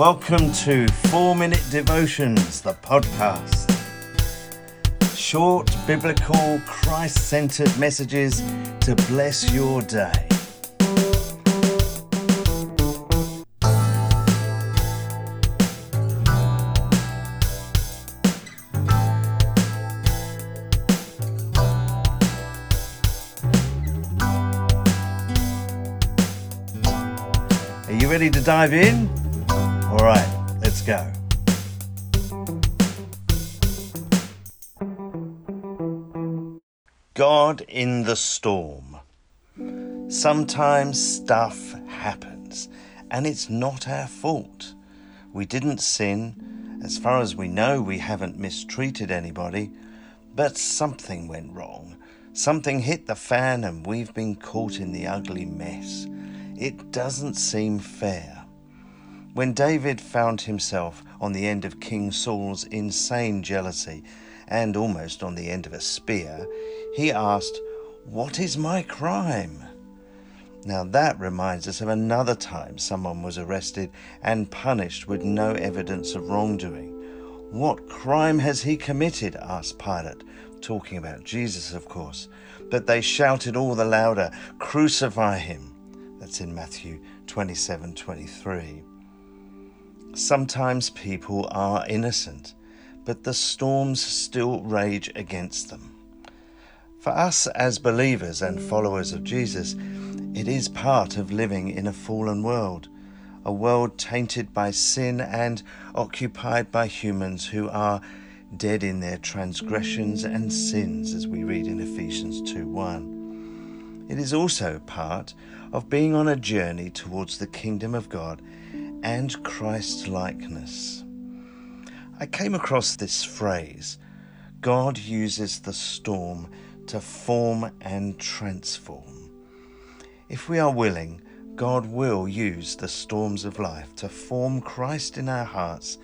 Welcome to 4 Minute Devotions, the podcast. Short, biblical, Christ centered messages to bless your day. Are you ready to dive in? All right, let's go. God in the storm. Sometimes stuff happens, and it's not our fault. We didn't sin. As far as we know, we haven't mistreated anybody. But something went wrong. Something hit the fan, and we've been caught in the ugly mess. It doesn't seem fair. When David found himself on the end of King Saul's insane jealousy and almost on the end of a spear, he asked, What is my crime? Now that reminds us of another time someone was arrested and punished with no evidence of wrongdoing. What crime has he committed? asked Pilate, talking about Jesus, of course. But they shouted all the louder, Crucify him. That's in Matthew 27 23. Sometimes people are innocent, but the storms still rage against them. For us as believers and followers of Jesus, it is part of living in a fallen world, a world tainted by sin and occupied by humans who are dead in their transgressions and sins, as we read in Ephesians 2 1. It is also part of being on a journey towards the kingdom of God and Christ likeness. I came across this phrase God uses the storm to form and transform. If we are willing, God will use the storms of life to form Christ in our hearts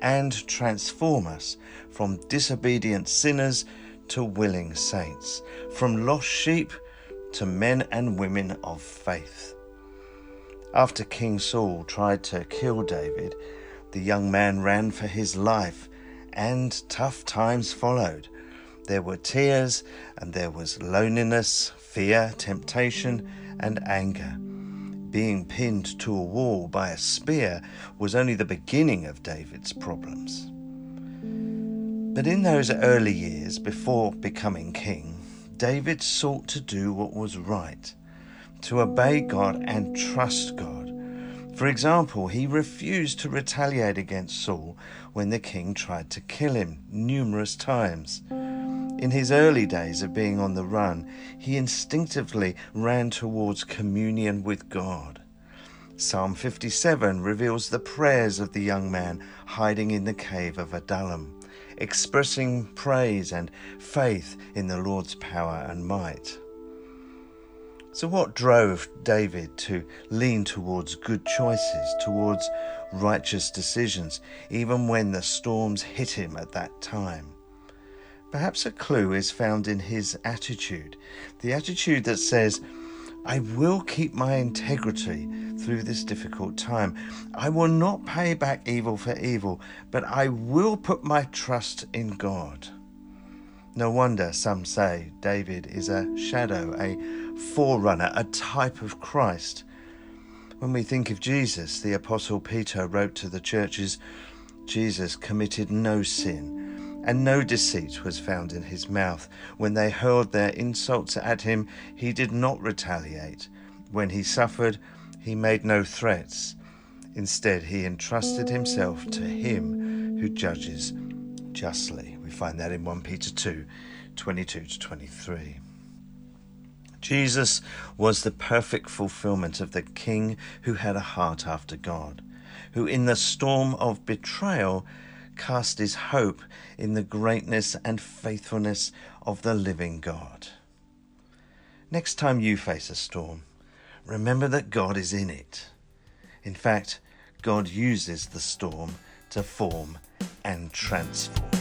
and transform us from disobedient sinners to willing saints, from lost sheep to men and women of faith. After King Saul tried to kill David, the young man ran for his life, and tough times followed. There were tears, and there was loneliness, fear, temptation, and anger. Being pinned to a wall by a spear was only the beginning of David's problems. But in those early years before becoming king, David sought to do what was right, to obey God and trust God. For example, he refused to retaliate against Saul when the king tried to kill him numerous times. In his early days of being on the run, he instinctively ran towards communion with God. Psalm 57 reveals the prayers of the young man hiding in the cave of Adullam expressing praise and faith in the Lord's power and might. So, what drove David to lean towards good choices, towards righteous decisions, even when the storms hit him at that time? Perhaps a clue is found in his attitude, the attitude that says, I will keep my integrity through this difficult time. I will not pay back evil for evil, but I will put my trust in God. No wonder some say David is a shadow, a forerunner, a type of Christ. When we think of Jesus, the Apostle Peter wrote to the churches Jesus committed no sin and no deceit was found in his mouth. When they hurled their insults at him, he did not retaliate. When he suffered, he made no threats. Instead, he entrusted himself to him who judges justly. We find that in 1 Peter 2 22 to 23. Jesus was the perfect fulfillment of the King who had a heart after God, who in the storm of betrayal cast his hope in the greatness and faithfulness of the living God. Next time you face a storm, remember that God is in it. In fact, God uses the storm to form and transform.